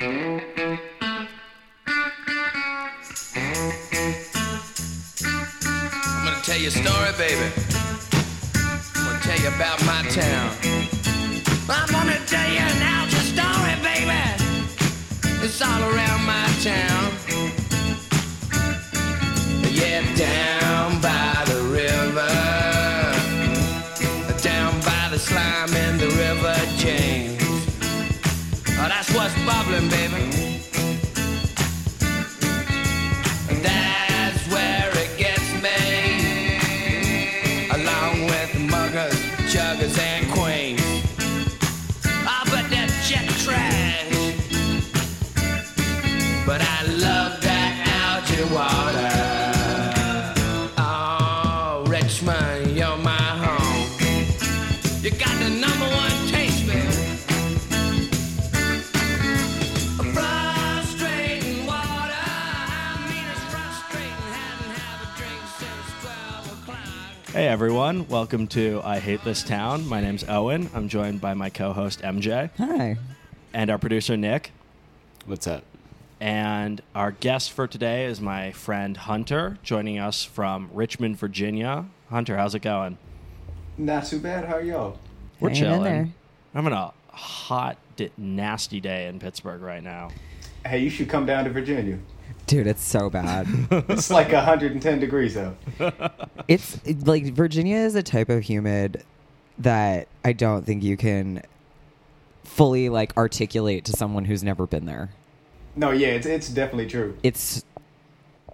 I'm gonna tell you a story, baby. I'm gonna tell you about my town. I'm gonna tell you an altar story, baby. It's all around my town. Hey everyone, welcome to I Hate This Town. My name's Owen. I'm joined by my co host MJ Hi. and our producer Nick. What's up? And our guest for today is my friend Hunter, joining us from Richmond, Virginia. Hunter, how's it going? Not too bad. How are y'all? We're Hanging in chilling. there. I'm in a hot, di- nasty day in Pittsburgh right now. Hey, you should come down to Virginia. Dude, it's so bad. It's like 110 degrees out. it's it- like Virginia is a type of humid that I don't think you can fully like articulate to someone who's never been there. No, yeah, it's it's definitely true. It's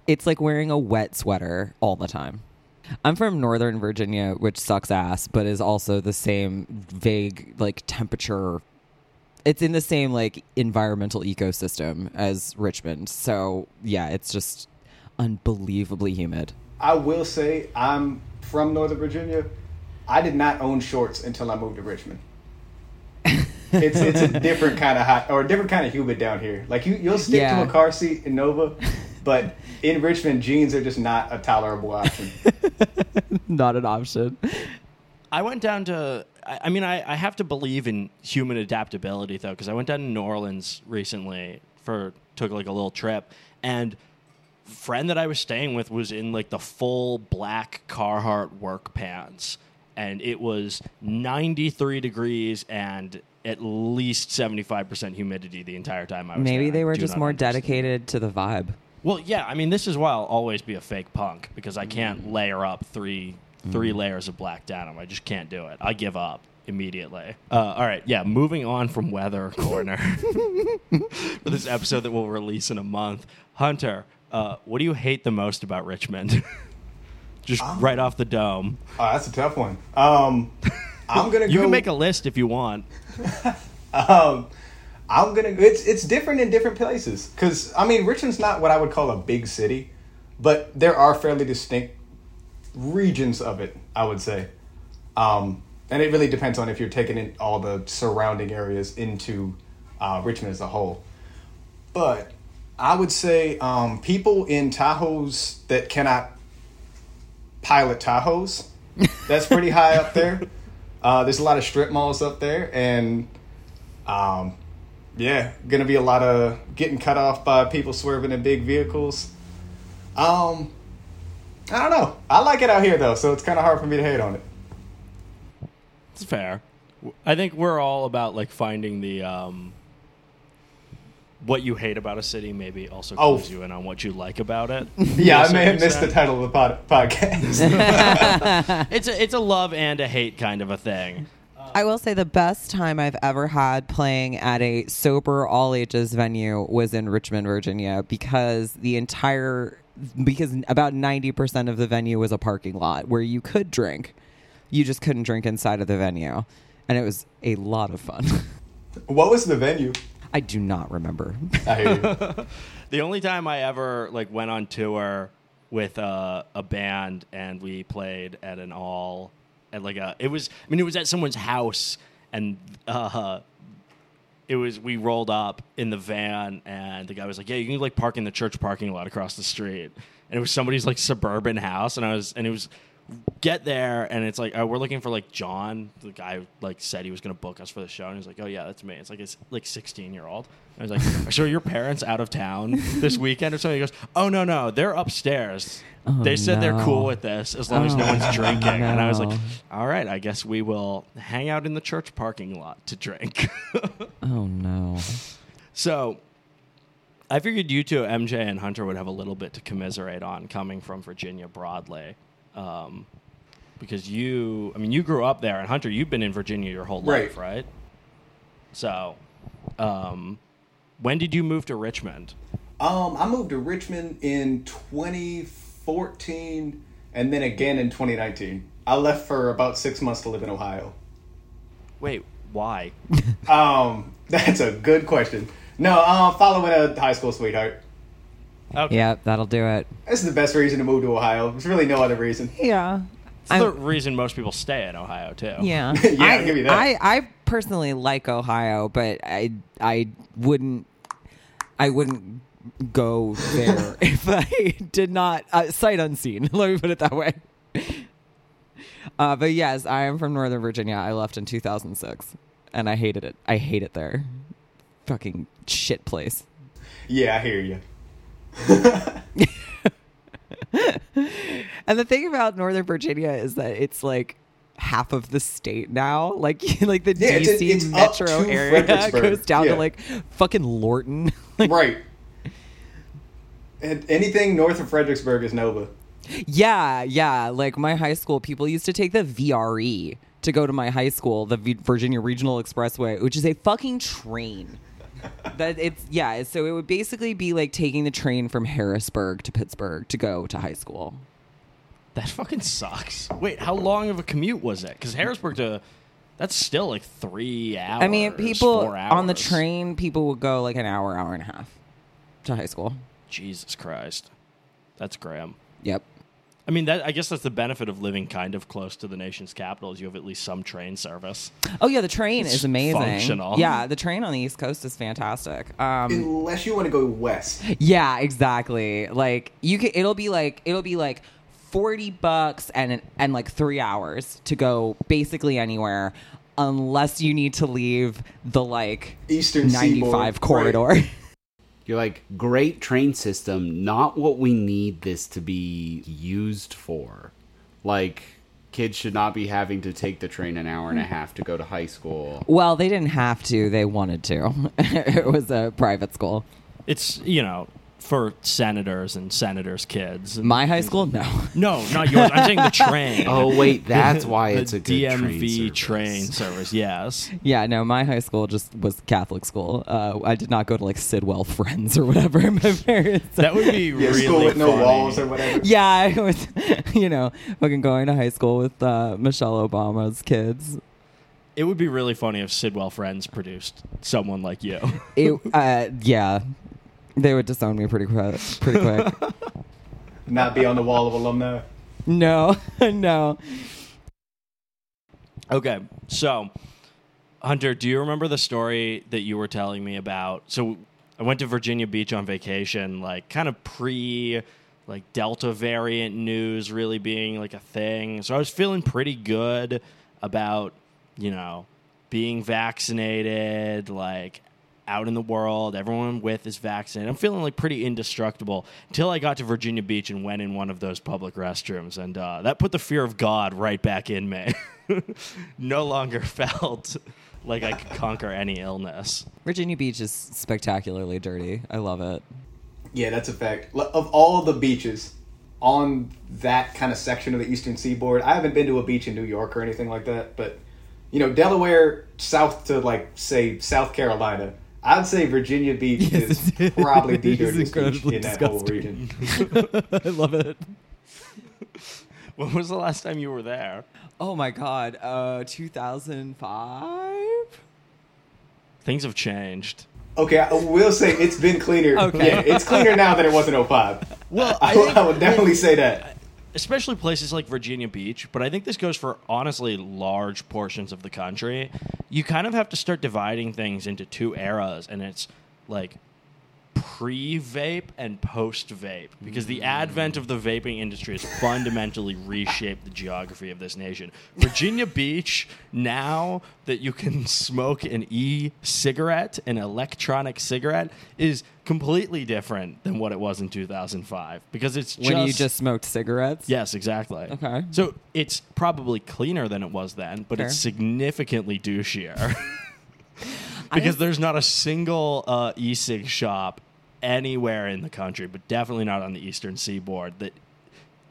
it's like wearing a wet sweater all the time. I'm from Northern Virginia, which sucks ass, but is also the same vague like temperature. It's in the same like environmental ecosystem as Richmond. So, yeah, it's just unbelievably humid. I will say I'm from Northern Virginia. I did not own shorts until I moved to Richmond. It's it's a different kind of hot or a different kind of humid down here. Like you you'll stick Yeah. to a car seat in Nova, but in Richmond jeans are just not a tolerable option. Not an option. I went down to. I I mean, I, I have to believe in human adaptability though, because I went down to New Orleans recently for took like a little trip, and friend that I was staying with was in like the full black Carhartt work pants, and it was 93 degrees and at least 75 percent humidity the entire time I was. Maybe there. they were just more understand. dedicated to the vibe. Well, yeah, I mean, this is why I'll always be a fake punk because I Mm. can't layer up three three layers of black denim. I just can't do it. I give up immediately. Uh, all right, yeah. Moving on from weather corner for this episode that we'll release in a month. Hunter, uh, what do you hate the most about Richmond? just right off the dome. Oh, that's a tough one. Um, I'm gonna You go. can make a list if you want. Um, I'm gonna. It's it's different in different places because I mean Richmond's not what I would call a big city, but there are fairly distinct regions of it. I would say, um, and it really depends on if you're taking in all the surrounding areas into uh, Richmond as a whole. But I would say um, people in Tahoes that cannot pilot Tahoes. That's pretty high up there. Uh, there's a lot of strip malls up there, and um, yeah, gonna be a lot of getting cut off by people swerving in big vehicles. Um, I don't know. I like it out here though, so it's kind of hard for me to hate on it. It's fair. I think we're all about like finding the um, what you hate about a city. Maybe also Oh. you in on what you like about it. Yeah, To a I may have certain missed the title of the pod- podcast. It's a it's a love and a hate kind of a thing. I will say the best time I've ever had playing at a sober all ages venue was in Richmond, Virginia, because the entire because about 90% of the venue was a parking lot where you could drink. You just couldn't drink inside of the venue. And it was a lot of fun. what was the venue? I do not remember. I. The only time I ever like went on tour with uh, a band and we played at an all at like a it was I mean it was at someone's house and uh, it was we rolled up in the van and the guy was like yeah you can like park in the church parking lot across the street. And it was somebody's like suburban house and I was and it was get there and it's like oh, we're looking for like John, the guy who, like said he was gonna book us for the show, and he's like, oh yeah, that's me. It's like it's like sixteen year old. I was like, so are your parents out of town this weekend or something? He goes, oh no no, they're upstairs. Oh, they said they're cool with this as long as no Oh, one's drinking. And I was like, all right, I guess we will hang out in the church parking lot to drink. Oh no. So I figured you two, MJ and Hunter, would have a little bit to commiserate on coming from Virginia broadly. Um, because you, I mean, you grew up there, and Hunter, you've been in Virginia your whole life, right? So, um, when did you move to Richmond? Um, I moved to Richmond in 2014 and then again in 2019. I left for about six months to live in Ohio. Wait, why? Um, that's a good question. No, um, following a high school sweetheart. Okay. Yeah, that'll do it. This is the best reason to move to Ohio. There's really no other reason. Yeah. It's the reason most people stay in Ohio, too. Yeah, Yeah, I, I'll give you that. I, I personally like Ohio, but I I wouldn't I wouldn't go there if I did not uh, sight unseen. Let me put it that way. Uh, but yes, I am from Northern Virginia. I left in 2006, and I hated it. I hate it there. Fucking shit place. Yeah, I hear you. And the thing about Northern Virginia is that it's like half of the state now. Like like the Yeah, DC it's up metro area goes down Yeah. to like fucking Lorton. Like, Right. And anything north of Fredericksburg is Nova. yeah, yeah. Like my high school, people used to take the VRE to go to my high school, the v- Virginia Regional Expressway, which is a fucking train. That it's yeah. So it would basically be like taking the train from Harrisburg to Pittsburgh to go to high school. That fucking sucks. Wait, how long of a commute was it? Because Harrisburg to, that's still like three hours. I mean, people on the train, people would go like an hour, hour and a half to high school. Jesus Christ, that's grim. Yep. I mean, that I guess that's the benefit of living kind of close to the nation's capital is you have at least some train service. Oh yeah, the train It's is amazing. functional. Yeah, the train on the East Coast is fantastic. Um, Unless you want to go west. yeah, exactly. Like you can, it'll be like it'll be like forty bucks and and like three hours to go basically anywhere, unless you need to leave the like Eastern 95 Seaboard. five corridor. You're like, great train system, not what we need this to be used for. Like, kids should not be having to take the train an hour and a hmm. half to go to high school. well, they didn't have to; they wanted to. it was a private school. It's you know for senators and senators' kids. And- My high school, no. no, not yours. I'm saying the train. Oh, wait, that's why it's a good DMV train train service. service. Yes. Yeah, no, my high school just was Catholic school. Uh, I did not go to like Sidwell Friends or whatever. My parents. That would be Yeah, really school with no walls or whatever. yeah, I was, you know, fucking going to high school with uh, Michelle Obama's kids. It would be really funny if Sidwell Friends produced someone like you. It, uh, yeah, they would disown me pretty quick. Pretty quick. Not be on the wall of alumni. no, no. Okay, so Hunter, do you remember the story that you were telling me about? So I went to Virginia Beach on vacation, like kind of pre like Delta variant news really being like a thing. So I was feeling pretty good about, you know, being vaccinated, like out in the world, everyone I'm with is vaccinated. I'm feeling like pretty indestructible until I got to Virginia Beach and went in one of those public restrooms, and uh, that put the fear of God right back in me. no longer felt like I could conquer any illness. Virginia Beach is spectacularly dirty. I love it. Yeah, that's a fact. Of all the beaches on that kind of section of the Eastern Seaboard, I haven't been to a beach in New York or anything like that, but you know, Delaware south to like say South Carolina, I'd say Virginia Beach is probably the It is dirtiest beach in that whole region. I love it. When was the last time you were there? Oh my god, uh, 2005? Things have changed. Okay, I will say it's been cleaner. Okay. Yeah, it's cleaner now than it was in 05. Well, I, I think- I would definitely say that. Especially places like Virginia Beach, but I think this goes for honestly large portions of the country. You kind of have to start dividing things into two eras, and it's like pre-vape and post-vape because the advent of the vaping industry has fundamentally reshaped the geography of this nation. Virginia Beach, now that you can smoke an e-cigarette, an electronic cigarette, is completely different than what it was in 2005 because it's just when you just smoked cigarettes. Yes, exactly. Okay. So it's probably cleaner than it was then, but it's significantly douchier. because there's not a single uh, e-cig shop anywhere in the country, but definitely not on the eastern seaboard that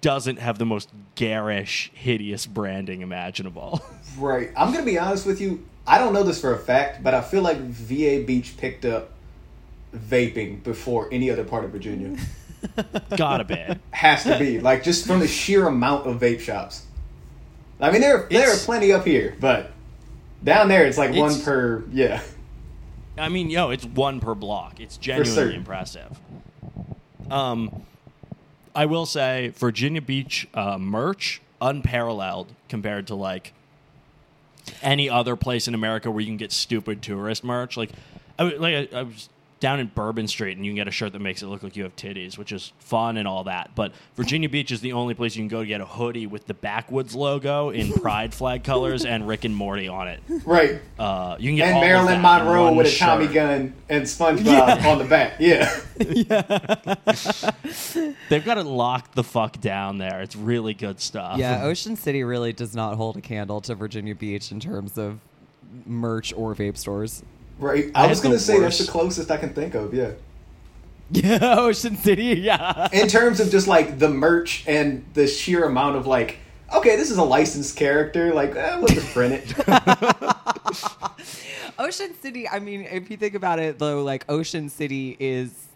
doesn't have the most garish, hideous branding imaginable. Right. I'm gonna be honest with you. I don't know this for a fact, but I feel like VA Beach picked up vaping before any other part of Virginia. Gotta be. Has to be like just from the sheer amount of vape shops. I mean, there there are plenty up here, but down there it's like one per. Yeah. I mean, yo, it's one per block. It's genuinely impressive. Um, I will say, Virginia Beach uh, merch unparalleled compared to like any other place in America where you can get stupid tourist merch. Like, I, like I, I was down in Bourbon Street, and you can get a shirt that makes it look like you have titties, which is fun and all that. But Virginia Beach is the only place you can go to get a hoodie with the Backwoods logo in pride flag colors and Rick and Morty on it. Right. Uh, you can get and Marilyn Monroe with a Tommy shirt. gun and SpongeBob on the back. Yeah. Yeah. They've got it locked the fuck down there. It's really good stuff. Yeah, Ocean City really does not hold a candle to Virginia Beach in terms of merch or vape stores. Right. I was gonna say that's the closest I can think of. Yeah. Yeah, Ocean City. Yeah. in terms of just like the merch and the sheer amount of like, okay, this is a licensed character. Like, eh, just print it. Ocean City. I mean, if you think about it, though, like Ocean City is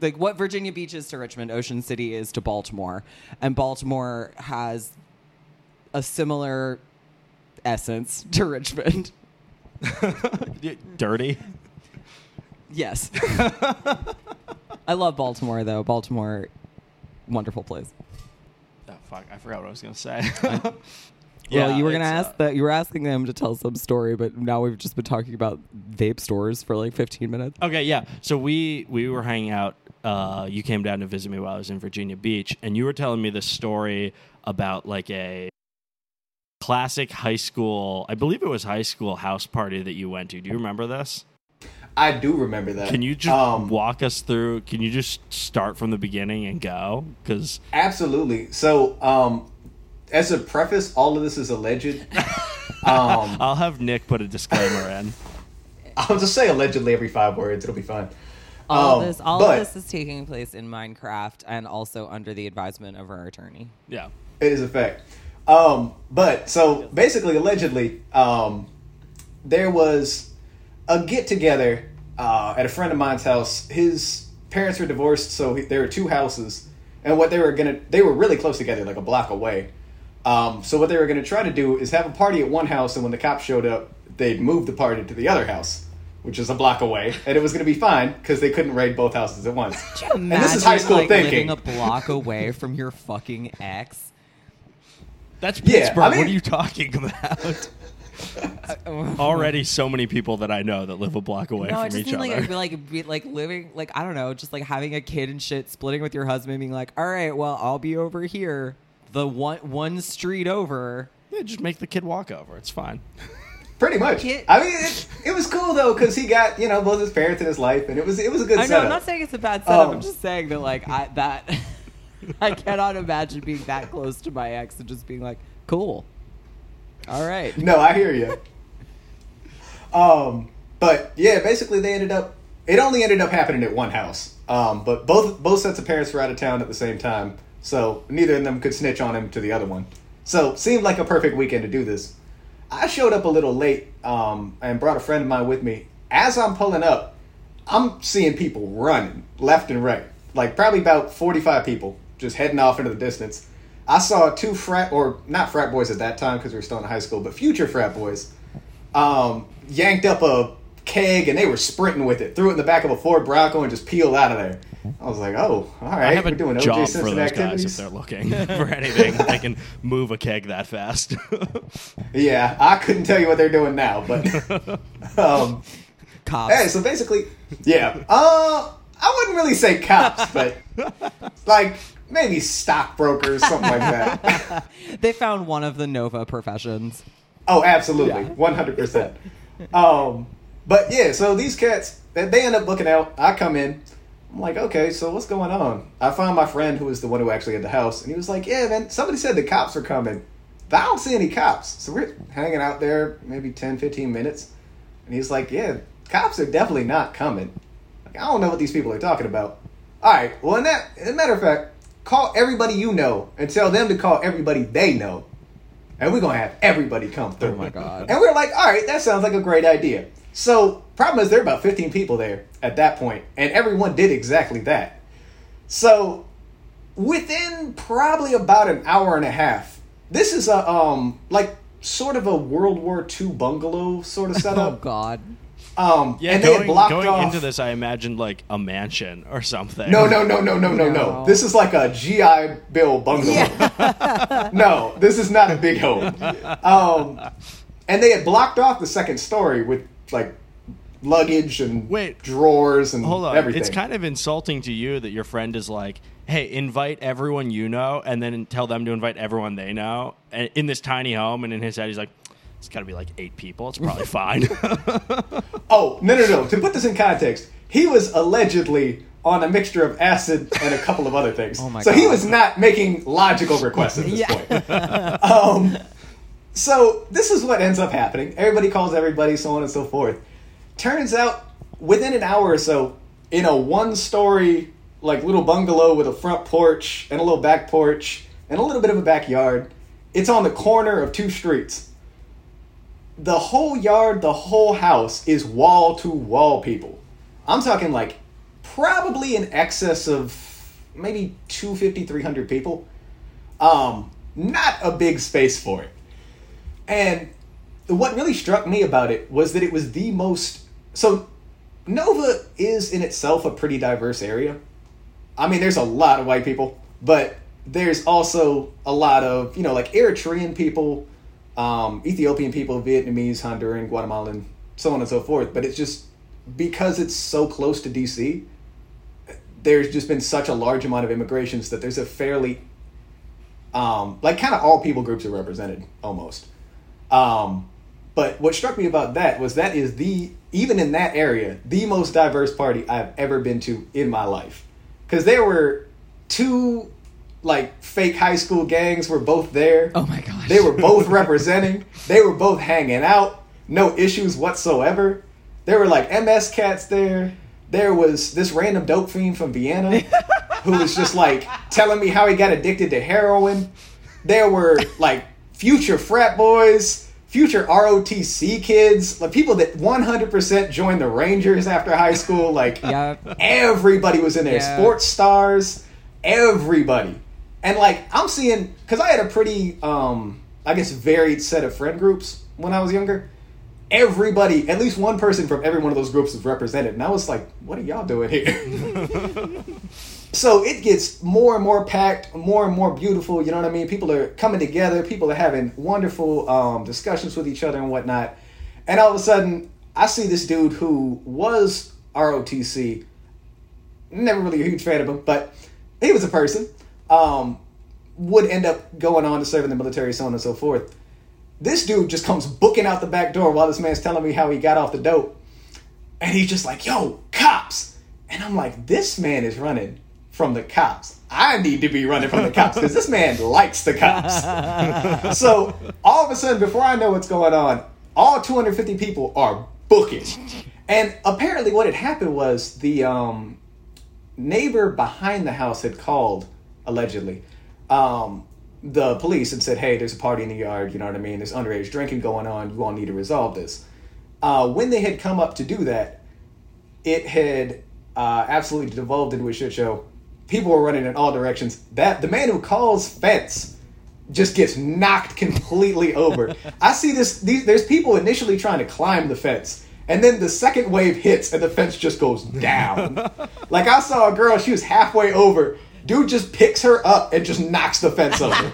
like what Virginia Beach is to Richmond. Ocean City is to Baltimore, and Baltimore has a similar essence to Richmond. Dirty. Yes. I love Baltimore though. Baltimore, wonderful place. Oh fuck! I forgot what I was gonna say. well, you were gonna ask uh, that. You were asking them to tell some story, but now we've just been talking about vape stores for like 15 minutes. Okay, yeah. So we we were hanging out. Uh, you came down to visit me while I was in Virginia Beach, and you were telling me this story about like a classic high school. I believe it was high school house party that you went to. Do you remember this? I do remember that. Can you just Um, walk us through? Can you just start from the beginning and go? Because Absolutely. So, um, as a preface, all of this is alleged. um, I'll have Nick put a disclaimer in. I'll just say allegedly every five words. It'll be fine. All Um, this, all but of this is taking place in Minecraft and also under the advisement of our attorney. Yeah. It is a fact. Um, but so basically, allegedly, um, there was a get together uh, at a friend of mine's house. His parents were divorced, so he, there were two houses, and what they were gonna they were really close together, like a block away. Um, so what they were gonna try to do is have a party at one house, and when the cops showed up, they'd move the party to the other house, which is a block away, and it was gonna be fine because they couldn't raid both houses at once. and this is high school like, thinking. Living a block away from your fucking ex. That's Yeah, Pittsburgh. I what mean- are you talking about? Already so many people that I know that live a block away No, I from just each mean other. like it'd be like be like living like I don't know, just like having a kid and shit, splitting with your husband, being like, all right, well, I'll be over here, the one one street over. yeah, just make the kid walk over. It's fine. Pretty much. I mean, it, it was cool though because he got you know both his parents in his life, and it was it was a good I know. setup. I'm not saying it's a bad setup. Um, I'm just saying that like I that I cannot imagine being that close to my ex and just being like, cool. All right. no, I hear you. Um, but yeah, basically they ended up. It only ended up happening at one house. Um, but both both sets of parents were out of town at the same time, so neither of them could snitch on him to the other one. So seemed like a perfect weekend to do this. I showed up a little late um, and brought a friend of mine with me. As I'm pulling up, I'm seeing people running left and right, like probably about 45 people just heading off into the distance. I saw two frat, or not frat boys at that time because we were still in high school, but future frat boys, um, yanked up a keg and they were sprinting with it, threw it in the back of a Ford Bronco and just peeled out of there. I was like, oh, all right, I have we're a doing OJ job for Simpson those guys if they're looking for anything. they can move a keg that fast. Yeah, I couldn't tell you what they're doing now, but um, Cops. Hey, so basically, yeah. Uh, I wouldn't really say cops, but like maybe stockbrokers, something like that. They found one of the Nova professions. Oh, absolutely, one hundred percent. Um, but yeah, so these cats, they they end up looking out. I come in. I'm like, okay, so what's going on? I found my friend who was the one who actually had the house, and he was like, yeah, man, somebody said the cops are coming. But I don't see any cops. So we're hanging out there maybe 10, 15 minutes. And he's like, yeah, cops are definitely not coming. Like, I don't know what these people are talking about. All right, well, in that, as a matter of fact, call everybody you know and tell them to call everybody they know. And we're going to have everybody come through. Oh my God. And we're like, all right, that sounds like a great idea. So, problem is, there are about 15 people there at that point, and everyone did exactly that. So, within probably about an hour and a half, this is a, um, like, sort of a World War II bungalow sort of setup. Oh. God. Um, Yeah, and they had going, blocked going off. into this, I imagined like a mansion or something. No, no, no, no, no, no, no. No. This is like a GI Bill bungalow. no, this is not a big home. Um, and they had blocked off the second story with like luggage and Wait. drawers and Hold on. everything. It's kind of insulting to you that your friend is like, hey, invite everyone you know and then tell them to invite everyone they know and in this tiny home. And in his head, he's like, it's got to be like eight people. It's probably fine. Oh no, no, no! To put this in context, he was allegedly on a mixture of acid and a couple of other things. Oh my so he was not making logical requests at this Yeah. point. um, so this is what ends up happening. Everybody calls everybody, so on and so forth. Turns out, within an hour or so, in a one-story like little bungalow with a front porch and a little back porch and a little bit of a backyard, it's on the corner of two streets the whole yard, the whole house is wall to wall people. I'm talking like probably in excess of maybe 250, 300 people. Um, not a big space for it. And what really struck me about it was that it was the most. So, Nova is in itself a pretty diverse area. I mean, there's a lot of white people, but there's also a lot of, you know, like Eritrean people, um, Ethiopian people, Vietnamese, Honduran, Guatemalan, so on and so forth. But it's just because it's so close to DC, there's just been such a large amount of immigrations that there's a fairly, um, like, kind of all people groups are represented almost. Um, but what struck me about that was that is the, even in that area, the most diverse party I've ever been to in my life. Because there were two, like, fake high school gangs were both there. Oh my gosh. They were both representing. They were both hanging out. No issues whatsoever. There were like MS cats there. There was this random dope fiend from Vienna who was just like telling me how he got addicted to heroin. There were like future frat boys, future ROTC kids, like people that 100% joined the Rangers after high school. Like Yep. everybody was in there. Yeah. Sports stars, everybody. And like I'm seeing cuz I had a pretty um I guess varied set of friend groups when I was younger. Everybody, at least one person from every one of those groups was represented. And I was like, what are y'all doing here? so it gets more and more packed, more and more beautiful. You know what I mean? People are coming together. People are having wonderful um, discussions with each other and whatnot. And all of a sudden, I see this dude who was ROTC. Never really a huge fan of him, but he was a person. Um, would end up going on to serve in the military, so on and so forth. This dude just comes booking out the back door while this man's telling me how he got off the dope. And he's just like, yo, cops. And I'm like, this man is running from the cops. I need to be running from the cops because this man likes the cops. so all of a sudden, before I know what's going on, all 250 people are booking. And apparently, what had happened was the um, neighbor behind the house had called, allegedly, um, the police and said, hey, there's a party in the yard, you know what I mean? There's underage drinking going on. You all need to resolve this. Uh, when they had come up to do that, it had uh, absolutely devolved into a shit show. People were running in all directions. That the man who calls fence just gets knocked completely over. I see this. These, there's people initially trying to climb the fence, and then the second wave hits, and the fence just goes down. like I saw a girl, she was halfway over. Dude just picks her up and just knocks the fence over.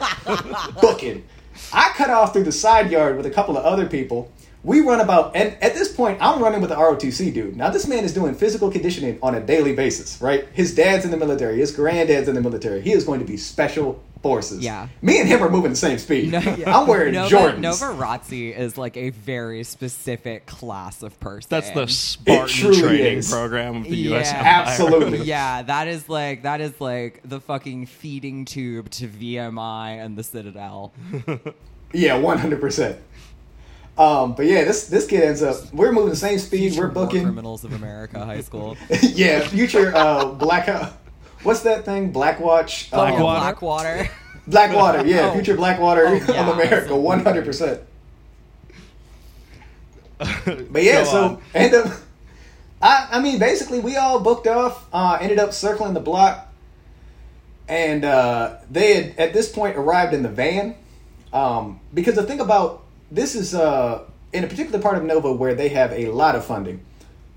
Booking. I cut off through the side yard with a couple of other people. We run about, and at this point, I'm running with the ROTC dude. Now, this man is doing physical conditioning on a daily basis, right? His dad's in the military, his granddad's in the military. He is going to be special forces. Yeah. Me and him are moving the same speed. No, I'm wearing Nova, Jordans. Nova Razzi is like a very specific class of person. That's the Spartan truly training is. program of the U.S. Empire. Absolutely. yeah, that is like that is like the fucking feeding tube to VMI and the Citadel. Yeah, one hundred percent. Um, but yeah, this this kid ends up. We're moving the same speed. Future we're booking. Criminals of America High School. yeah, future uh, black. What's that thing? Blackwatch. Black um, Water? Blackwater. Blackwater. Yeah, Oh. future Blackwater Oh, of America. One hundred percent. But yeah, so on. end up. I I mean, basically, we all booked off. Uh, ended up circling the block, and uh, they had at this point arrived in the van. Um, because the thing about this is uh, in a particular part of Nova where they have a lot of funding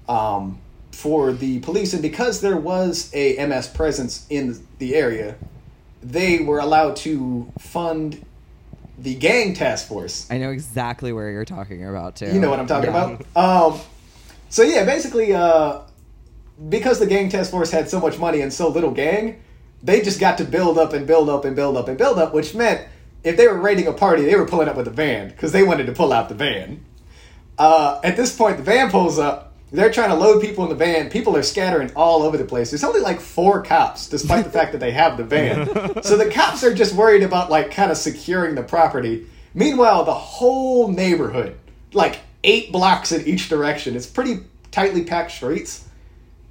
um, for the police, and because there was a MS presence in the area, they were allowed to fund the gang task force. I know exactly where you're talking about too. You know what I'm talking Yeah. about. Um, so yeah, basically, uh, because the gang task force had so much money and so little gang, they just got to build up and build up and build up and build up, which meant if they were raiding a party, they were pulling up with a van because they wanted to pull out the van. Uh, at this point, the van pulls up. They're trying to load people in the van. People are scattering all over the place. There's only like four cops, despite the fact that they have the van. So the cops are just worried about like kind of securing the property. Meanwhile, the whole neighborhood, like eight blocks in each direction, it's pretty tightly packed streets.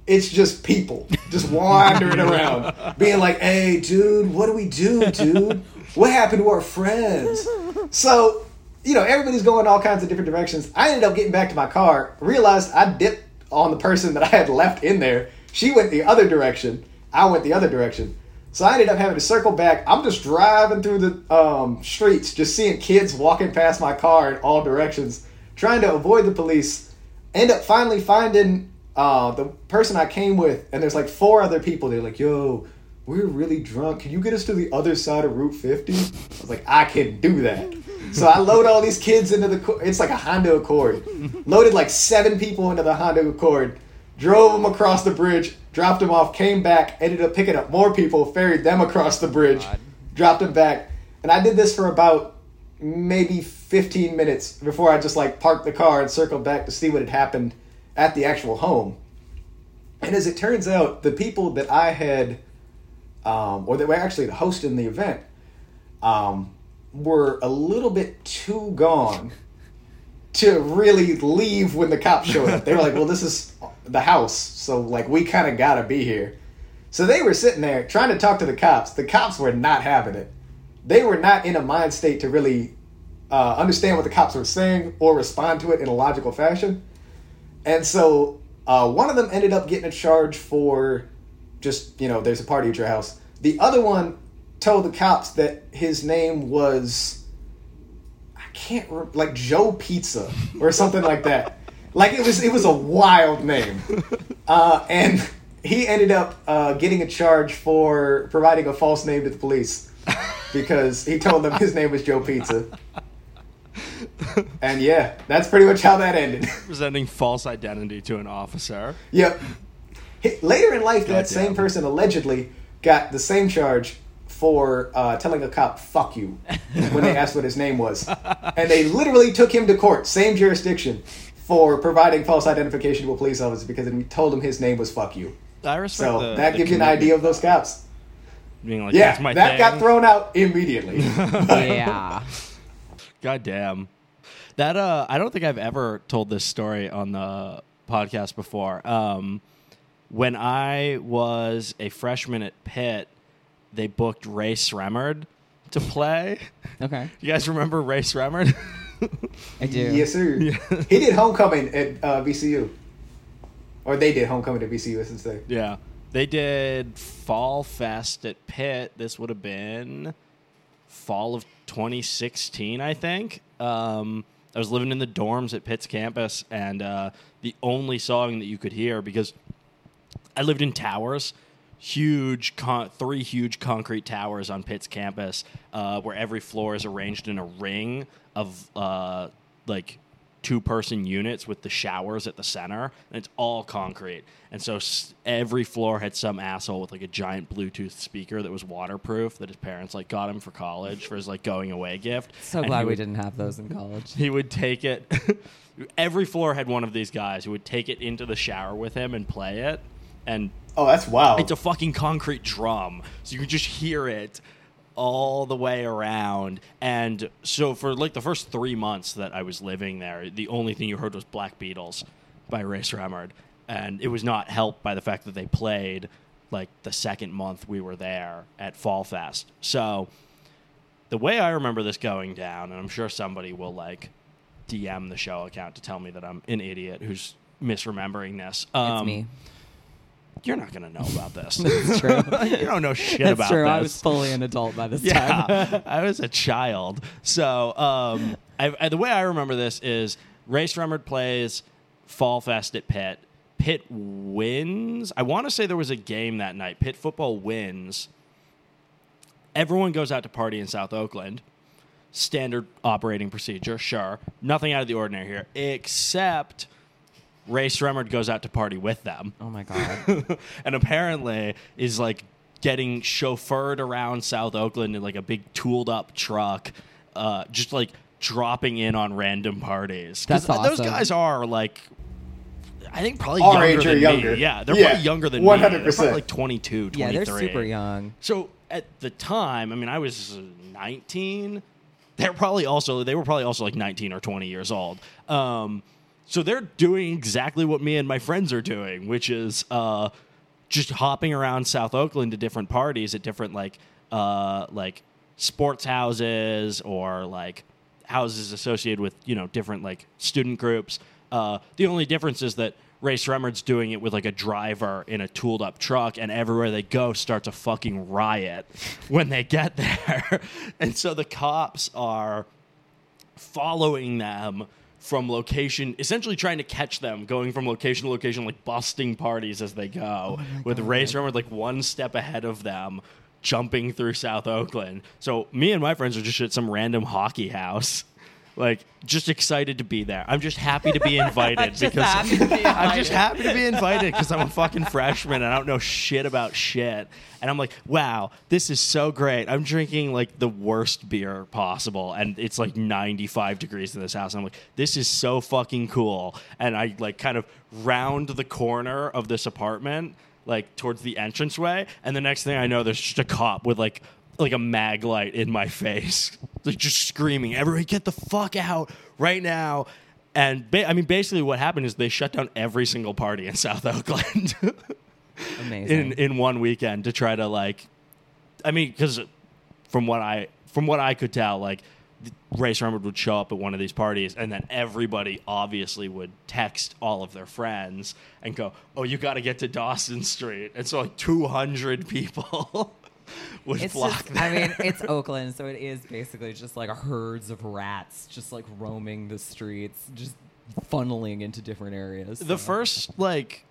It's just people just wandering around, being like, "Hey, dude, what do we do, dude? What happened to our friends?" So, you know, everybody's going all kinds of different directions. I ended up getting back to my car, realized I dipped on the person that I had left in there. She went the other direction. I went the other direction. So I ended up having to circle back. I'm just driving through the um, streets, just seeing kids walking past my car in all directions, trying to avoid the police. End up finally finding uh, the person I came with, and there's like four other people. They're like, "Yo, we're really drunk. Can you get us to the other side of Route 50?" I was like, "I can do that." So I load all these kids into the. It's like a Honda Accord. Loaded like seven people into the Honda Accord. Drove them across the bridge. Dropped them off. Came back. Ended up picking up more people. Ferried them across the bridge. God. Dropped them back. And I did this for about maybe 15 minutes before I just like parked the car and circled back to see what had happened at the actual home. And as it turns out, the people that I had, um, or that were actually the host in the event, um, were a little bit too gone to really leave when the cops showed up. They were like, "Well, this is the house, so like we kind of gotta be here." So they were sitting there trying to talk to the cops. The cops were not having it. They were not in a mind state to really uh, understand what the cops were saying or respond to it in a logical fashion. And so uh, one of them ended up getting a charge for just, you know, there's a party at your house. The other one told the cops that his name was, I can't, re- like Joe Pizza or something like that. Like it was, it was a wild name. Uh, and he ended up uh, getting a charge for providing a false name to the police because he told them his name was Joe Pizza. And yeah, that's pretty much how that ended. Presenting false identity to an officer. Yep. Later in life, that same person allegedly got the same charge for uh, telling a cop "fuck you" when they asked what his name was, and they literally took him to court, same jurisdiction, for providing false identification to a police officer because he told him his name was "fuck you." I respect So the, that the gives you an idea of those cops. Being like, Yeah, my that thing. got thrown out immediately. yeah. God damn. That uh I don't think I've ever told this story on the podcast before. Um when I was a freshman at Pitt, they booked Rae Sremmurd to play. Okay. You guys remember Rae Sremmurd? I do. yes, sir. he did homecoming at uh, VCU, or they did homecoming at VCU, I should say. yeah. They did Fall Fest at Pitt. This would have been fall of 2016, I think. Um, I was living in the dorms at Pitt's campus, and uh, the only song that you could hear because I lived in towers, huge, con- three huge concrete towers on Pitt's campus, uh, where every floor is arranged in a ring of uh, like two person units with the showers at the center, and it's all concrete. And so s- every floor had some asshole with like a giant Bluetooth speaker that was waterproof that his parents like got him for college for his like going away gift. So And glad we would- didn't have those in college. he would take it. every floor had one of these guys who would take it into the shower with him and play it. And Oh, that's wow! it's a fucking concrete drum, so you can just hear it all the way around. And so for like the first three months that I was living there, the only thing you heard was Black Beatles by Rae Sremmurd, and it was not helped by the fact that they played like the second month we were there at Fall Fest. So the way I remember this going down, and I'm sure somebody will like DM the show account to tell me that I'm an idiot who's misremembering this. It's Um, me. You're not gonna know about this. It's true. you don't know shit That's about true. this. I was fully an adult by this time. yeah, I was a child. So um, I, I, the way I remember this is Rae Sremmurd plays Fall Fest at Pitt. Pitt wins. I want to say there was a game that night. Pitt football wins. Everyone goes out to party in South Oakland. Standard operating procedure, sure. Nothing out of the ordinary here, except Rae Sremmurd goes out to party with them Oh my god. and apparently is like getting chauffeured around South Oakland in like a big tooled up truck, uh, just like dropping in on random parties. That's Those guys are like. I think probably Our younger age or than younger. me. Yeah, they're Yeah, probably younger than me. They're 100%. probably like 22, 23. yeah, they're super young. So at the time, I mean, I was uh, 19. They're probably also they were probably also like 19 or 20 years old. Um, so they're doing exactly what me and my friends are doing, which is uh, just hopping around South Oakland to different parties at different like uh, like sports houses or like houses associated with you know different like student groups. Uh, the only difference is that Rae Sremmurd's doing it with like a driver in a tooled up truck, and everywhere they go starts a fucking riot when they get there. and so the cops are following them from location, essentially trying to catch them, going from location to location, like busting parties as they go, oh with Rae Sremmurd like one step ahead of them, jumping through South Oakland. So me and my friends are just at some random hockey house. Like, just excited to be there. I'm just happy to be invited because be I'm just happy to be invited because I'm a fucking freshman and I don't know shit about shit. And I'm like, wow, this is so great. I'm drinking like the worst beer possible, and it's like 95 degrees in this house. And I'm like, this is so fucking cool. And I like kind of round the corner of this apartment, like towards the entranceway, and the next thing I know, there's just a cop with like like a mag light in my face, like just screaming, "Everybody, get the fuck out right now!" And ba- I mean, basically, what happened is they shut down every single party in South Oakland Amazing. in in one weekend to try to like, I mean, because from what I from what I could tell, like. Ray Sherman would show up at one of these parties, and then everybody obviously would text all of their friends and go, "Oh, you got to get to Dawson Street." And so, like, two hundred people would it's flock just, there. I mean, it's Oakland, so it is basically just like herds of rats just like roaming the streets, just funneling into different areas. the so. first like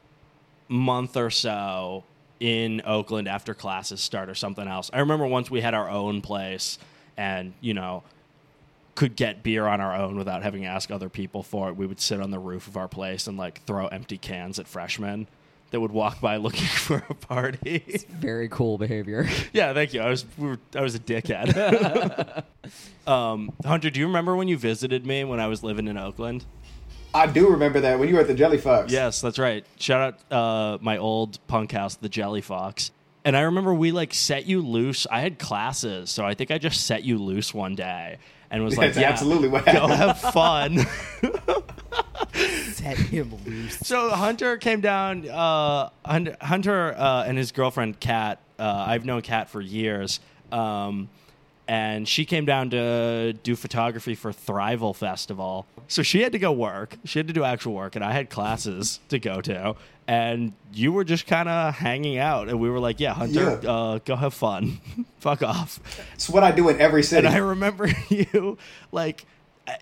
month or so in Oakland after classes start or something else. I remember once we had our own place and, you know, could get beer on our own without having to ask other people for it. We would sit on the roof of our place and like throw empty cans at freshmen that would walk by looking for a party. very cool behavior. yeah, thank you. I was we were, I was a dickhead. um, Hunter, do you remember when you visited me when I was living in Oakland? I do remember that when you were at the Jelly Fox. Yes, that's right. Shout out uh, my old punk house, the Jelly Fox. And I remember we like set you loose. I had classes, so I think I just set you loose one day and was like, That's "Yeah, absolutely what go have fun." Set him loose. so Hunter came down. Uh, Hunter, Hunter uh, and his girlfriend Kat. Uh, I've known Kat for years, um, and she came down to do photography for Thrival Festival. So she had to go work. She had to do actual work, and I had classes to go to. And you were just kind of hanging out, and we were like, "Yeah, Hunter, Yeah. Uh, go have fun. Fuck off." It's what I do in every city. And I remember you like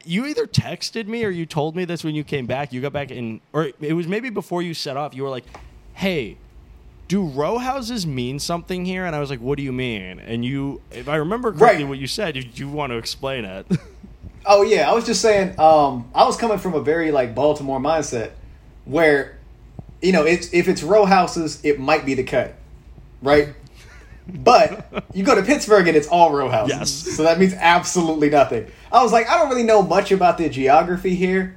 you either texted me or you told me this when you came back. You got back in, or it was maybe before you set off. You were like, "Hey, do row houses mean something here?" And I was like, "What do you mean?" And you, if I remember correctly, Right. what you said, you, you want to explain it? Oh yeah, I was just saying. Um, I was coming from a very like Baltimore mindset, where, you know, it's if it's row houses, it might be the cut, right? But you go to Pittsburgh and it's all row houses. Yes. So that means absolutely nothing. I was like, I don't really know much about the geography here.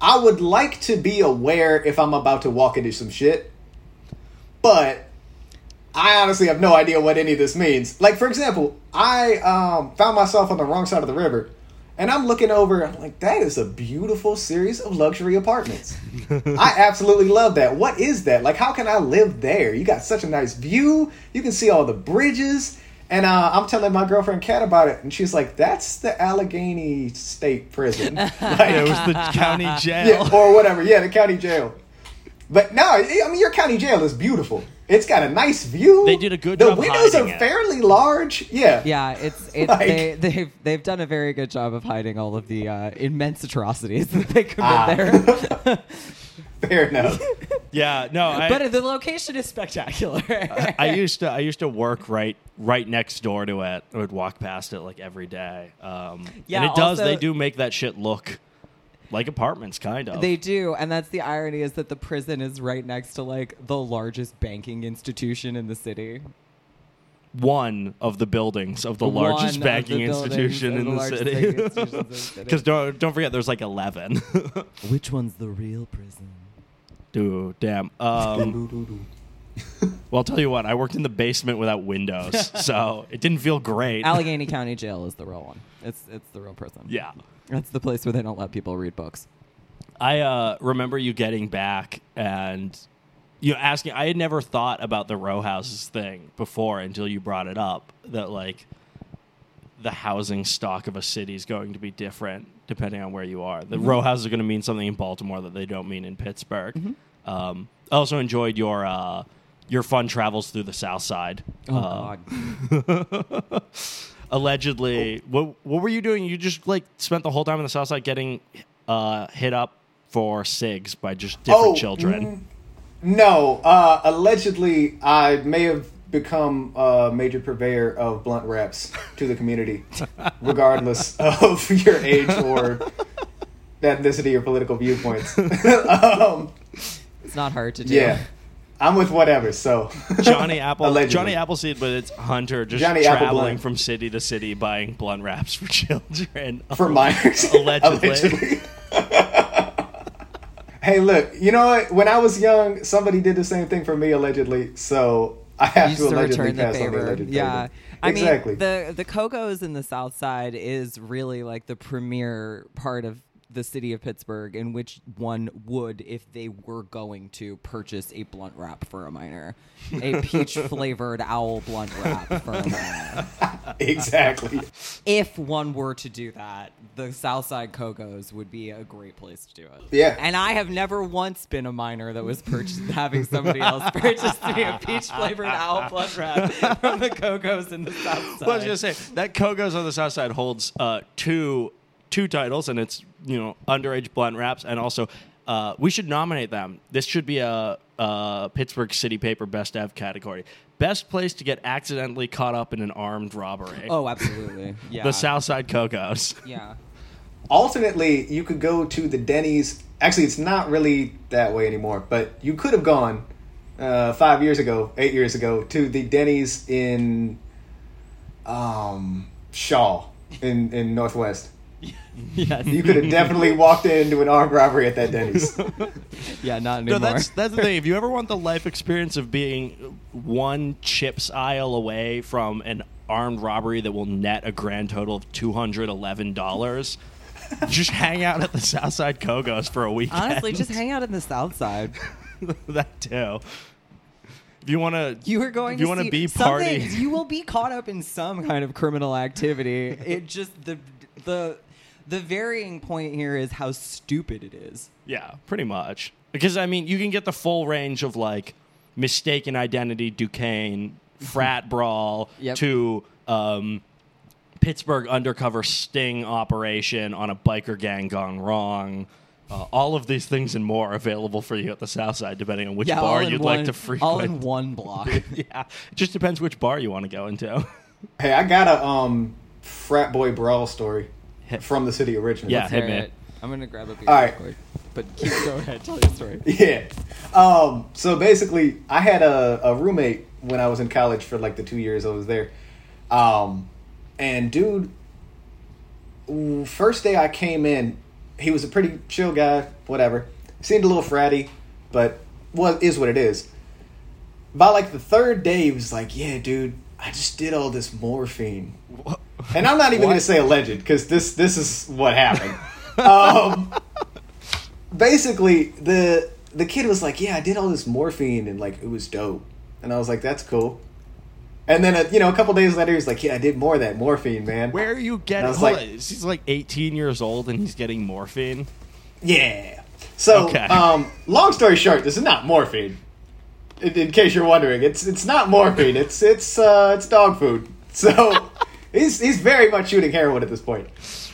I would like to be aware if I'm about to walk into some shit, but I honestly have no idea what any of this means. Like, for example, I um, found myself on the wrong side of the river, and I'm looking over. I'm like, that is a beautiful series of luxury apartments. I absolutely love that. What is that? Like, how can I live there? You got such a nice view. You can see all the bridges. And uh, I'm telling my girlfriend Kat about it, and she's like, "That's the Allegheny State Prison." Like, it was the county jail. yeah, or whatever. Yeah, the county jail. But no, I mean your county jail is beautiful. It's got a nice view. They did a good the job The windows are it. fairly large. Yeah. Yeah, it's it's Like- they they've they've done a very good job of hiding all of the uh, immense atrocities that they commit Ah. there. Fair enough. Yeah, no, I, but the location is spectacular. I used to I used to work right right next door to it. I would walk past it like every day. Um, Yeah, and it does. they do make that shit look like apartments, kind of. They do, and that's the irony is that the prison is right next to like the largest banking institution in the city. one of the buildings of the One largest of banking the buildings institution of in the the largest city. banking institutions in the city. Because don't don't forget, there's like eleven. Which one's the real prison? Dude, damn. Um, well, I'll tell you what. I worked in the basement without windows, so it didn't feel great. Allegheny County Jail is the real one. It's it's the real prison. yeah. That's the place where they don't let people read books. I uh, remember you getting back and you know asking. I had never thought about the row houses thing before until you brought it up. That like the housing stock of a city is going to be different depending on where you are. The row houses are going to mean something in Baltimore that they don't mean in Pittsburgh. Um, I also enjoyed your uh, your fun travels through the South Side. Oh Uh, God. allegedly what what were you doing you just like spent the whole time on the south side getting uh hit up for cigs by just different Oh, children No, uh, allegedly, I may have become a major purveyor of blunt wraps to the community, regardless of your age or ethnicity or political viewpoints. um, It's not hard to do. yeah, I'm with whatever. So johnny apple Allegedly. johnny appleseed but it's hunter just Johnny Apple traveling Blunt. from city to city buying blunt wraps for children for minors, Allegedly. hey, look, you know what? When I was young, somebody did the same thing for me, allegedly. So I have You to just allegedly return the pass on the favor. alleged Yeah. favor. I exactly. mean, the the Cogo's in the South Side is really like the premier part of the city of Pittsburgh, in which one would, if they were going to purchase a blunt wrap for a minor, a peach flavored owl blunt wrap for a minor. exactly. If one were to do that, the South Side Cogo's would be a great place to do it. Yeah. And I have never once been a minor that was purchased having somebody else purchase me a peach flavored owl blunt wrap from the Cogo's in the South Side. well, I was gonna say that Cogo's on the south side holds uh, two two titles, and it's you know underage blunt wraps, and also uh, we should nominate them. This should be a, a Pittsburgh City Paper Best Ev category. Best place to get accidentally caught up in an armed robbery. Oh, absolutely. Yeah. the South Side Cogo's. Yeah. alternately you could go to the denny's actually it's not really that way anymore but you could have gone uh, five years ago eight years ago to the denny's in um, shaw in, in northwest Yes. you could have definitely walked into an armed robbery at that denny's yeah, not anymore. No, anymore. that's that's the thing. If you ever want the life experience of being one chips aisle away from an armed robbery that will net a grand total of two hundred eleven dollars, just hang out at the Southside Cogo's for a week. Honestly, just hang out in the South Side. that too. If you want to, You are going If you wanna be party- You will be caught up in some kind of criminal activity. It just the the the varying point here is how stupid it is. Yeah, pretty much. Because I mean, you can get the full range of like mistaken identity, Duquesne, frat brawl, Yep. to um, Pittsburgh undercover sting operation on a biker gang gone wrong. Uh, all of these things and more available for you at the South Side, depending on which Yeah, bar you'd one, like to frequent. all in one block. yeah, it just depends which bar you want to go into. hey i got a um, frat boy brawl story from the city of Richmond. Yeah. Hear Hit me. it. I'm gonna grab a beer All real quick. But keep go ahead, tell your story. Yeah. Um, so basically, I had a, a roommate when I was in college for like the two years I was there. Um, and dude, first day I came in, he was a pretty chill guy, whatever. Seemed a little fratty, but what is what it is. By like the third day, he was like, "Yeah, dude, I just did all this morphine." And I'm not even going to say alleged because this this is what happened. um, basically, the the kid was like, "Yeah, I did all this morphine and like it was dope," and I was like, "That's cool." And then, uh, you know, a couple days later, he's like, "Yeah, I did more of that morphine, man." Where are you getting? I was like- on, he's like 18 years old and he's getting morphine. Yeah. So, Okay. um, long story short, this is not morphine. In, in case you're wondering, it's it's not morphine. It's it's uh, it's dog food. So he's he's very much shooting heroin at this point.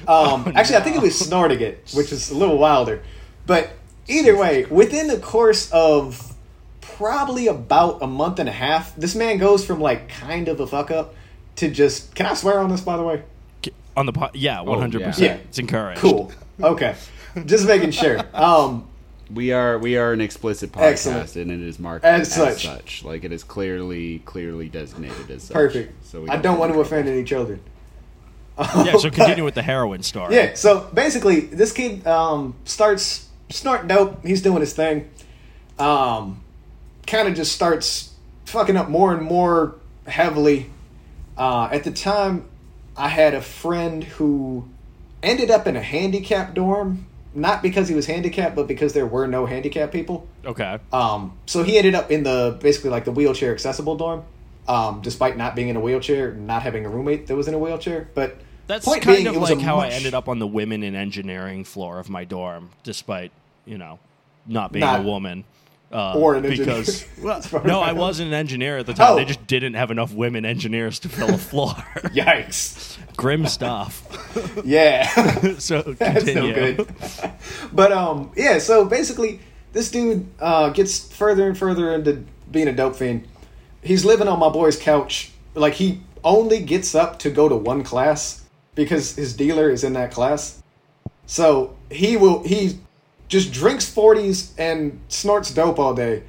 Um, actually, I think he was snorting it, which is a little wilder. But either way, within the course of probably about a month and a half, this man goes from like kind of a fuck up to just. Can I swear on this, by the way? On the po- yeah, 100%. yeah. Yeah. It's encouraged. Cool. Okay. Just making sure. Um, We are we are an explicit podcast, Excellent. and it is marked As as, such. such. Like it is clearly clearly designated as such. Perfect. So we I don't want to offend any children. Yeah, so continue with the heroin story. Yeah, so basically, this kid um, starts snorting dope. He's doing his thing. Um, kind of just starts fucking up more and more heavily. Uh, at the time, I had a friend who ended up in a handicap dorm, not because he was handicapped, but because there were no handicapped people. Okay. Um, so he ended up in the basically like the wheelchair accessible dorm, um, despite not being in a wheelchair, not having a roommate that was in a wheelchair. But That's point kind being, of like how I ended up on the women in engineering floor of my dorm, despite, you know, not being Not- a woman. Uh, Or an engineer. because well, no, I wasn't an engineer at the time. Oh. They just didn't have enough women engineers to fill a floor. yikes, Grim stuff. yeah. so That's continue. no good. but um, yeah. So basically, this dude uh, gets further and further into being a dope fiend. He's living on my boy's couch. Like he only gets up to go to one class because his dealer is in that class. So he will he just drinks forties and snorts dope all day,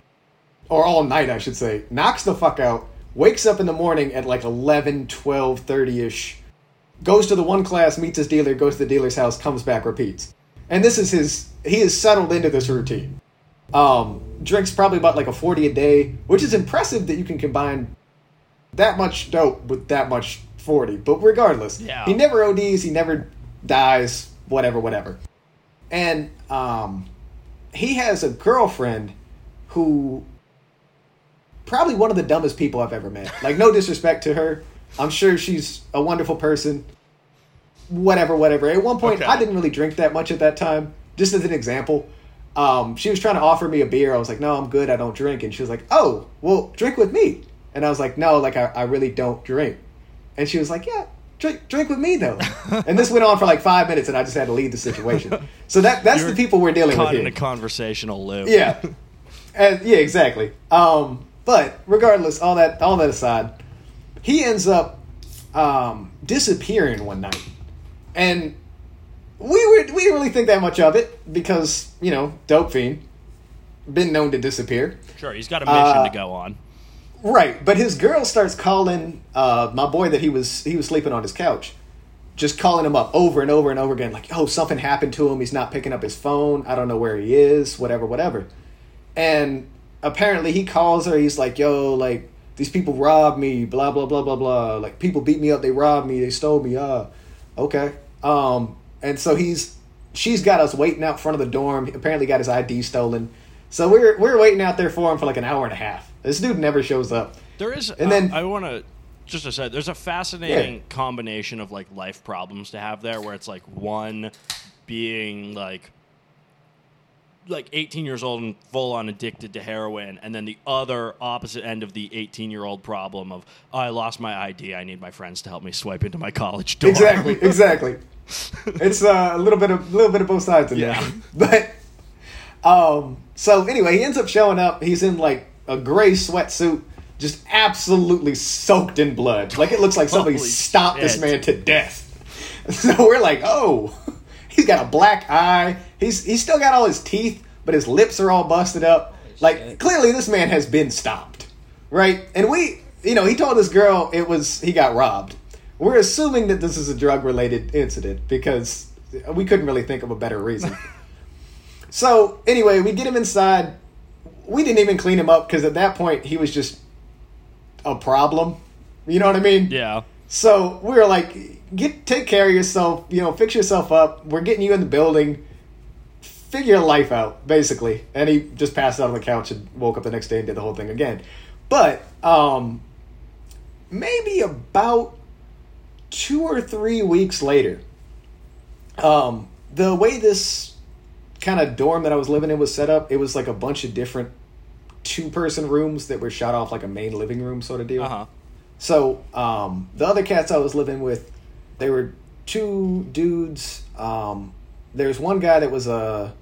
or all night, I should say. Knocks the fuck out. Wakes up in the morning at like 11, 12, 30 ish goes to the one class, meets his dealer, goes to the dealer's house, comes back, repeats. And this is his, he is settled into this routine. Um, drinks probably about like a 40 a day, which is impressive that you can combine that much dope with that much 40. But regardless, Yeah. he never ODs, he never dies, whatever, whatever. And um, he has a girlfriend who probably one of the dumbest people I've ever met. Like, no disrespect to her. I'm sure she's a wonderful person. Whatever, whatever. At one point, Okay. I didn't really drink that much at that time. Just as an example, um, she was trying to offer me a beer. I was like, no, I'm good. I don't drink. And she was like, oh, well, drink with me. And I was like, no, like, I, I really don't drink. And she was like, yeah, drink, drink with me, though. and this went on for like five minutes, and I just had to leave the situation. So that that's You're the people we're dealing with Caught here. in a conversational loop. Yeah, and, yeah, exactly. Um, but regardless, all that all that aside, he ends up um, disappearing one night, and we were, we didn't really think that much of it because you know, dope fiend, been known to disappear. Sure, he's got a mission Uh, to go on. Right, but his girl starts calling uh, my boy that he was he was sleeping on his couch, just calling him up over and over and over again, like, "Oh, something happened to him. He's not picking up his phone. I don't know where he is. Whatever, whatever." And apparently, he calls her. He's like, "Yo, like these people robbed me. Blah blah blah blah blah. Like people beat me up. They robbed me. They stole me. Uh, okay." Um, and so he's she's got us waiting out front of the dorm. Apparently, got his ID stolen. So we're we're waiting out there for him for like an hour and a half. This dude never shows up. There is, and uh, then- I want to just to say, there's a fascinating combination of like life problems to have there, where it's like one being like like 18 years old and full on addicted to heroin, and then the other opposite end of the 18 year old problem of oh, I lost my ID, I need my friends to help me swipe into my college dorm. Exactly, exactly. it's uh, a little bit of little bit of both sides in Yeah. there. But um, so anyway, he ends up showing up. He's in like a gray sweatsuit, just absolutely soaked in blood. Like it looks like somebody Holy stomped this man to death. So we're like, oh, he's got a black eye. He's he's still got all his teeth, but his lips are all busted up. Like clearly, this man has been stopped, right? And we, you know, he told this girl it was he got robbed. We're assuming that this is a drug related incident because we couldn't really think of a better reason. so anyway, we get him inside. We didn't even clean him up because at that point he was just a problem. You know what I mean? Yeah. So we were like, get take care of yourself, you know, fix yourself up. We're getting you in the building. Figure life out, basically. And he just passed out on the couch and woke up the next day and did the whole thing again. But um maybe about two or three weeks later, um, the way this kind of dorm that I was living in was set up, it was like a bunch of different two person rooms that were shot off like a main living room sort of deal. Uh huh. So um, the other cats I was living with, they were two dudes. Um, there's one guy that was a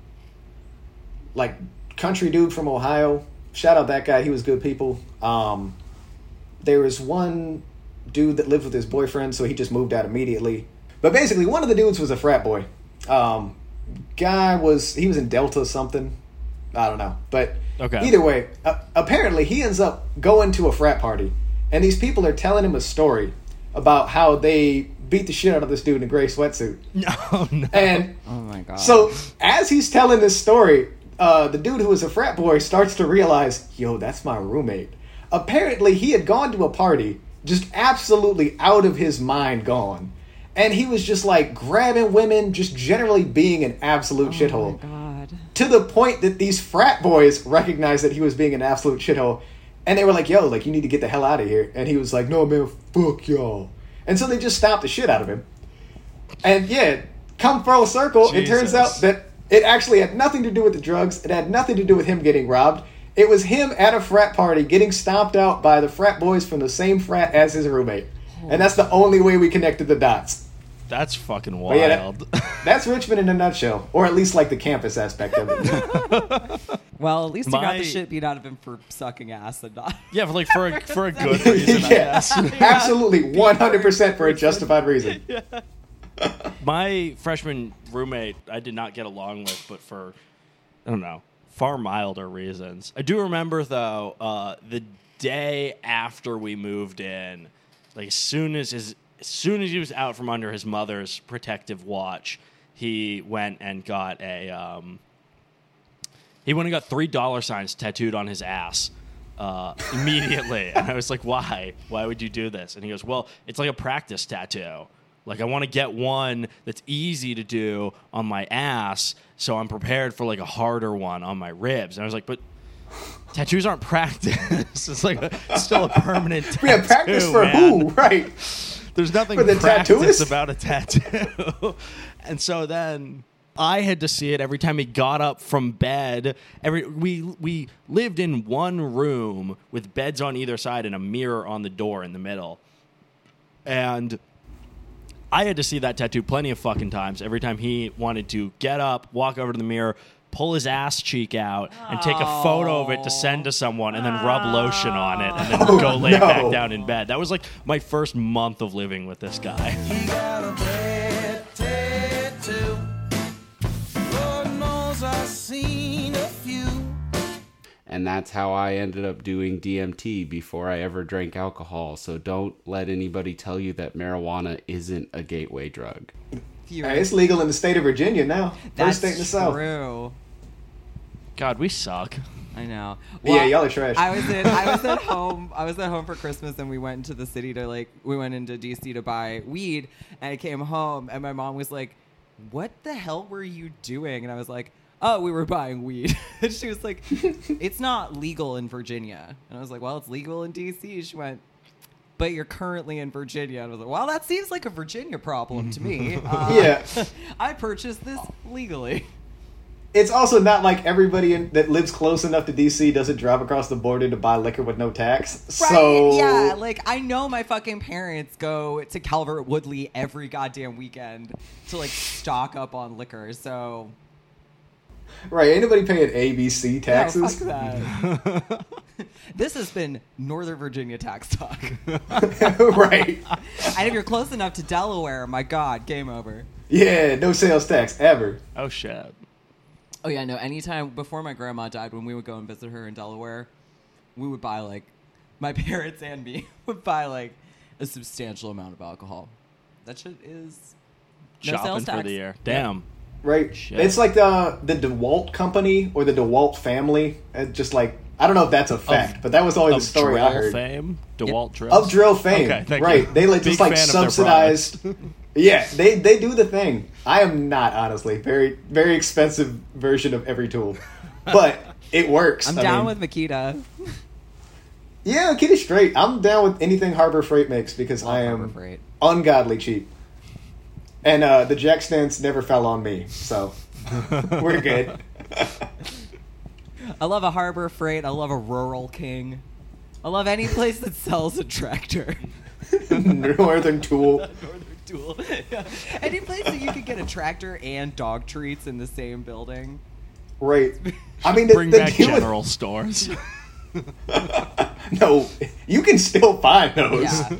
like country dude from Ohio. Shout out that guy. He was good people. Um, there was one dude that lived with his boyfriend, so he just moved out immediately. But basically, one of the dudes was a frat boy. Um, guy was he was in Delta something. I don't know, but Okay. either way, uh, apparently he ends up going to a frat party, and these people are telling him a story about how they beat the shit out of this dude in a gray sweatsuit. No, no. And Oh my god. so as he's telling this story, uh, the dude who was a frat boy starts to realize, yo, that's my roommate. Apparently, he had gone to a party, just absolutely out of his mind, gone, and he was just like grabbing women, just generally being an absolute oh shithole. my god. To the point that these frat boys recognized that he was being an absolute shithole, and they were like, "Yo, like you need to get the hell out of here." And he was like, "No, man, fuck y'all." And so they just stopped the shit out of him. And yeah, come full circle, it turns out that it actually had nothing to do with the drugs. It had nothing to do with him getting robbed. It was him at a frat party getting stomped out by the frat boys from the same frat as his roommate. And that's the only way we connected the dots. That's fucking But yeah, wild. that- that's Richmond in a nutshell, or at least like the campus aspect of it. Well, at least he got the shit beat out of him for sucking ass and not. yeah, for like for a, for a good reason, I yeah, absolutely, one hundred percent for a justified reason. My freshman roommate, I did not get along with, but for I don't know, far milder reasons. I do remember though, uh, the day after we moved in, like as soon as his, as soon as he was out from under his mother's protective watch, he went and got a um, he went and got three dollar signs tattooed on his ass uh, immediately. and I was like, why? Why would you do this? And he goes, well, it's like a practice tattoo. Like, I want to get one that's easy to do on my ass so I'm prepared for like a harder one on my ribs. And I was like, but tattoos aren't practice. it's like a, it's still a permanent tattoo. Yeah, practice for man. who? Right. There's nothing the practice tattooist? about a tattoo. and so then I had to see it every time he got up from bed. Every we we lived in one room with beds on either side and a mirror on the door in the middle. And I had to see that tattoo plenty of fucking times. Every time he wanted to get up, walk over to the mirror, pull his ass cheek out, and take a photo of it to oh, send to someone, and then rub lotion on it, and then go lay no. back down in bed. That was like my first month of living with this guy. He got a bad tattoo. Lord knows I've seen a few. And that's how I ended up doing DMT before I ever drank alcohol. So don't let anybody tell you that marijuana isn't a gateway drug. Hey, it's legal in the state of Virginia now. First That's state in the South. true. God, we suck. I know. Yeah, y'all are trash. I was in. I was at home. I was at home for Christmas, and we went into the city to like. We went into DC to buy weed, and I came home, and my mom was like, "What the hell were you doing?" And I was like, "Oh, we were buying weed." and she was like, "It's not legal in Virginia." And I was like, "Well, it's legal in DC." She went. But you're currently in Virginia. And I was like, well, that seems like a Virginia problem to me. Uh, Yeah. I purchased this legally. It's also not like everybody in, that lives close enough to DC doesn't drive across the border to buy liquor with no tax. Right? So Yeah, like I know my fucking parents go to Calvert Woodley every goddamn weekend to like stock up on liquor. So right, anybody paying ABC no, taxes? fuck that. This has been Northern Virginia tax talk. right. and if you're close enough to Delaware, my God, game over. Yeah, no sales tax ever. Oh shit. Oh yeah, no. Anytime before my grandma died, when we would go and visit her in Delaware, we would buy like my parents and me would buy like a substantial amount of alcohol. That shit is no Shopping sales for the year. Damn. Right. Shit. It's like the the DeWalt company or the DeWalt family. It just like I don't know if that's a fact, but that was always Of the story I heard. fame, DeWalt drill. Of drill fame, Okay, thank right? you. They like Big just like fan of their subsidized. yeah, they they do the thing. I am not honestly very very expensive version of every tool, but it works. I'm I down mean, with Makita. yeah, it straight. I'm down with anything Harbor Freight makes because I am Freight. ungodly cheap, and uh, the jack stands never fell on me, so we're good. I love a Harbor Freight. I love a Rural King. I love any place that sells a tractor. Northern Tool. Northern Tool. Any place that you could get a tractor and dog treats in the same building. Right. I mean, the, Bring the back deal with- general stores. no, you can still find those. Yeah.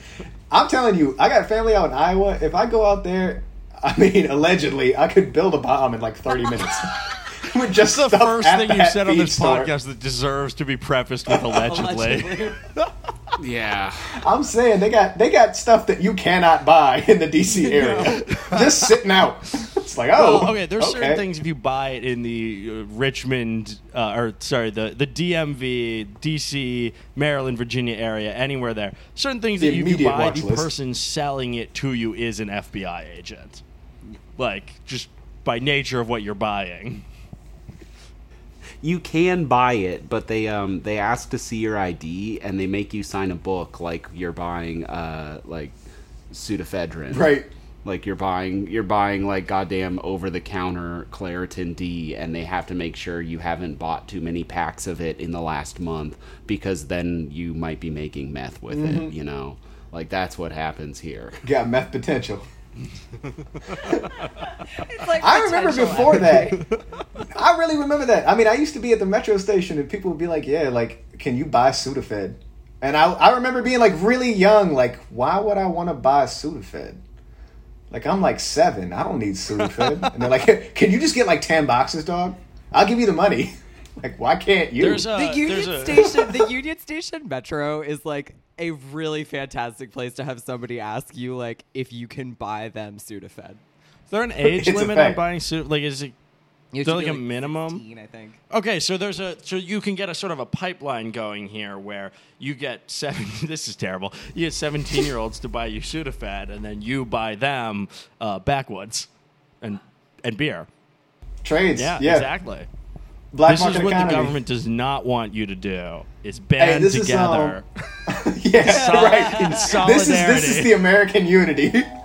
I'm telling you, I got family out in Iowa. If I go out there, I mean, allegedly, I could build a bomb in like 30 minutes. With just the stuff first at thing you said on this store. podcast that deserves to be prefaced with allegedly. Allegedly. Yeah. I'm saying they got they got stuff that you cannot buy in the DC area, just sitting out. It's like, oh, Well, okay, there's certain things if you buy it in the uh, Richmond, uh, or sorry, the the DMV, DC, Maryland, Virginia area, anywhere there. Certain things The that you immediate buy, the list. person selling it to you is an FBI agent, like just by nature of what you're buying. You can buy it, but they um they ask to see your ID and they make you sign a book like you're buying uh like pseudoephedrine. Right. Like you're buying you're buying like goddamn over the counter Claritin D and they have to make sure you haven't bought too many packs of it in the last month because then you might be making meth with Mm-hmm. it, you know. Like that's what happens here. got meth potential. Like I remember before energy. that. I really remember that. I mean, I used to be at the metro station, and people would be like, "Yeah, like, can you buy Sudafed?" And I, I remember being like really young, like, why would I want to buy Sudafed? Like, I'm like seven. I don't need Sudafed. and they're like, "Can you just get like ten boxes, dog? I'll give you the money." Like, why can't you? There's a The Union there's a, Station, the Union Station Metro is like a really fantastic place to have somebody ask you like if you can buy them Sudafed. Is there an age It's limit on buying Sudafed? Like, is it You Is there have to like a minimum? 16, I think. Okay, so there's a so you can get a sort of a pipeline going here where you get seven. This is terrible. You get 17 year olds to buy you Sudafed, and then you buy them uh, backwoods and and beer. Trades. Yeah, Yeah, exactly. Black this is what economy. the government does not want you to do: is Hey, band this is, um, together. yeah, right. in This is this is the American unity.